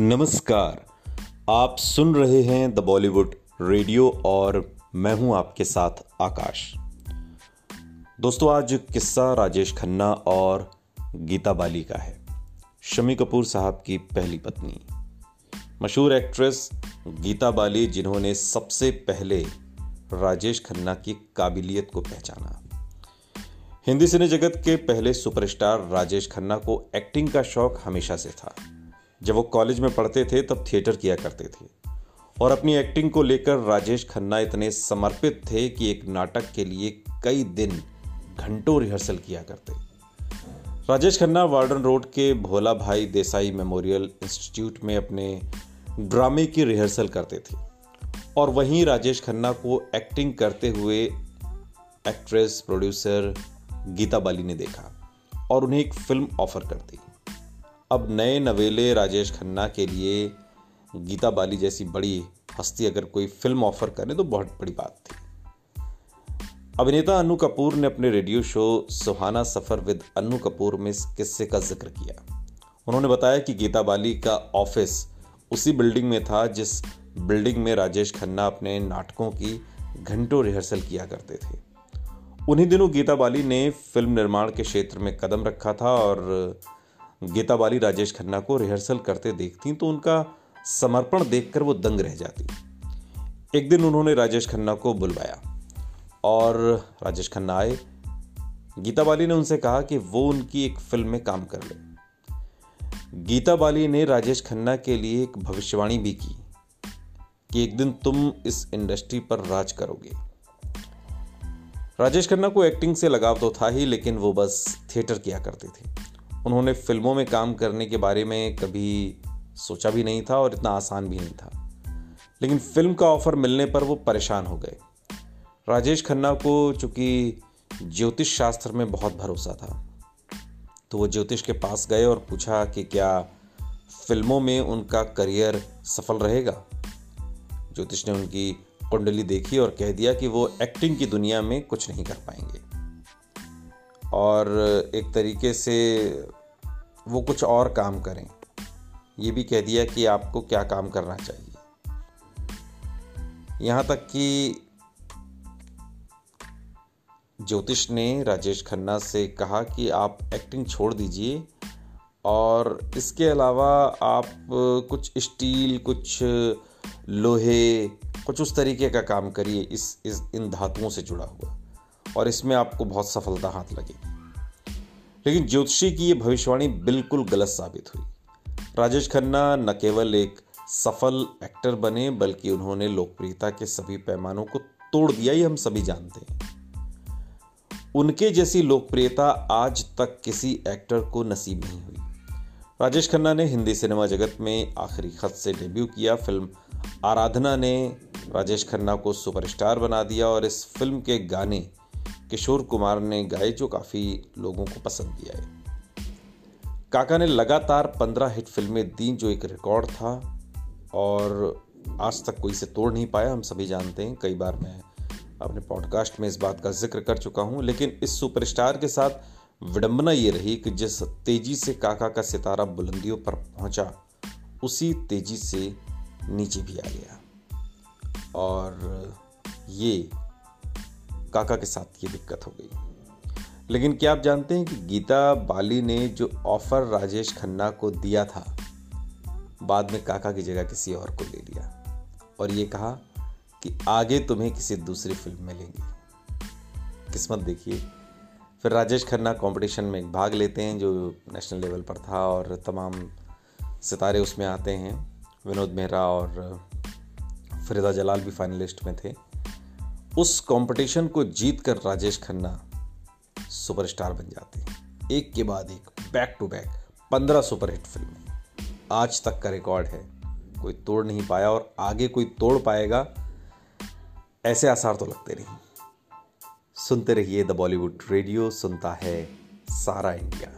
नमस्कार। आप सुन रहे हैं द बॉलीवुड रेडियो और मैं हूँ आपके साथ आकाश। दोस्तों, आज किस्सा राजेश खन्ना और गीता बाली का है, शमी कपूर साहब की पहली पत्नी। मशहूर एक्ट्रेस गीता बाली, जिन्होंने सबसे पहले राजेश खन्ना की काबिलियत को पहचाना। हिंदी सिने जगत के पहले सुपरस्टार राजेश खन्ना को एक्टिंग का शौक हमेशा से था। जब वो कॉलेज में पढ़ते थे, तब थिएटर किया करते थे। और अपनी एक्टिंग को लेकर राजेश खन्ना इतने समर्पित थे कि एक नाटक के लिए कई दिन घंटों रिहर्सल किया करते। राजेश खन्ना वार्डन रोड के भोला भाई देसाई मेमोरियल इंस्टीट्यूट में अपने ड्रामे की रिहर्सल करते थे। और वहीं राजेश खन्ना को एक्टिंग करते हुए एक्ट्रेस प्रोड्यूसर गीता बाली ने देखा और उन्हें एक फ़िल्म ऑफ़र कर दी। अब नए नवेले राजेश खन्ना के लिए गीता बाली जैसी बड़ी हस्ती अगर कोई फ़िल्म ऑफ़र करे तो बहुत बड़ी बात थी। अभिनेता अनु कपूर ने अपने radio show Suhana Safar with Anu Kapoor में इस किस्से का ज़िक्र किया। उन्होंने बताया कि गीता बाली का ऑफ़िस उसी बिल्डिंग में था, जिस बिल्डिंग में राजेश खन्ना अपने नाटकों की घंटों रिहर्सल किया करते थे। उन्हीं दिनों गीता बाली ने फ़िल्म निर्माण के क्षेत्र में कदम रखा था और गीता बाली राजेश खन्ना को रिहर्सल करते देखती तो उनका समर्पण देखकर वो दंग रह जाती एक दिन उन्होंने राजेश खन्ना को बुलवाया और राजेश खन्ना आए। गीता बाली ने उनसे कहा कि वो उनकी एक फ़िल्म में काम कर ले। गीता बाली ने राजेश खन्ना के लिए एक भविष्यवाणी भी की कि एक दिन तुम इस इंडस्ट्री पर राज करोगे। राजेश खन्ना को एक्टिंग से लगाव तो था ही, लेकिन वो बस थिएटर किया करते थे। उन्होंने फ़िल्मों में काम करने के बारे में कभी सोचा भी नहीं था और इतना आसान भी नहीं था। लेकिन फ़िल्म का ऑफ़र मिलने पर वो परेशान हो गए। राजेश खन्ना को चूँकि ज्योतिष शास्त्र में बहुत भरोसा था तो वो ज्योतिष के पास गए और पूछा कि क्या फ़िल्मों में उनका करियर सफल रहेगा? ज्योतिष ने उनकी कुंडली देखी और कह दिया कि वो एक्टिंग की दुनिया में कुछ नहीं कर पाएँगे। और एक तरीके से वो कुछ और काम करें। ये भी कह दिया कि आपको क्या काम करना चाहिए। यहाँ तक कि ज्योतिष ने राजेश खन्ना से कहा कि आप एक्टिंग छोड़ दीजिए और इसके अलावा आप कुछ स्टील कुछ लोहे, कुछ उस तरीके का काम करिए। इस इस, इन धातुओं से जुड़ा हुआ। और इसमें आपको बहुत सफलता हाथ लगेगी। लेकिन ज्योतिषी की यह भविष्यवाणी बिल्कुल गलत साबित हुई। राजेश खन्ना न केवल एक सफल एक्टर बने, बल्कि उन्होंने लोकप्रियता के सभी पैमानों को तोड़ दिया ही हम सभी जानते हैं। उनके जैसी लोकप्रियता आज तक किसी एक्टर को नसीब नहीं हुई। राजेश खन्ना ने हिंदी सिनेमा जगत में आखिरी खत से डेब्यू किया। फ़िल्म आराधना ने राजेश खन्ना को सुपरस्टार बना दिया और इस फ़िल्म के गाने किशोर कुमार ने गाए जो काफ़ी लोगों को पसंद भी आए काका ने लगातार पंद्रह हिट फ़िल्में दी जो एक रिकॉर्ड था और आज तक कोई इसे तोड़ नहीं पाया। हम सभी जानते हैं, कई बार मैं अपने पॉडकास्ट में इस बात का ज़िक्र कर चुका हूँ, लेकिन इस सुपरस्टार के साथ विडंबना ये रही कि जिस तेज़ी से काका का सितारा बुलंदियों पर पहुँचा, उसी तेज़ी से नीचे भी आ गया। और ये काका के साथ ये दिक्कत हो गई। लेकिन क्या आप जानते हैं कि गीता बाली ने जो ऑफ़र राजेश खन्ना को दिया था, बाद में काका की जगह किसी और को ले लिया। और ये कहा कि आगे तुम्हें किसी दूसरी फ़िल्म में लेंगे। किस्मत देखिए, फिर राजेश खन्ना कंपटीशन में भाग लेते हैं जो नेशनल लेवल पर था और तमाम सितारे उसमें आते हैं। विनोद मेहरा और फरीदा जलाल भी फाइनलिस्ट में थे। उस कंपटीशन को जीत कर राजेश खन्ना सुपरस्टार बन जाते हैं। एक के बाद एक बैक टू बैक पंद्रह सुपरहिट फ़िल्में आज तक का रिकॉर्ड है। कोई तोड़ नहीं पाया और आगे कोई तोड़ पाएगा, ऐसे आसार तो लगते नहीं। सुनते रहिए द बॉलीवुड रेडियो सुनता है सारा इंडिया